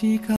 chica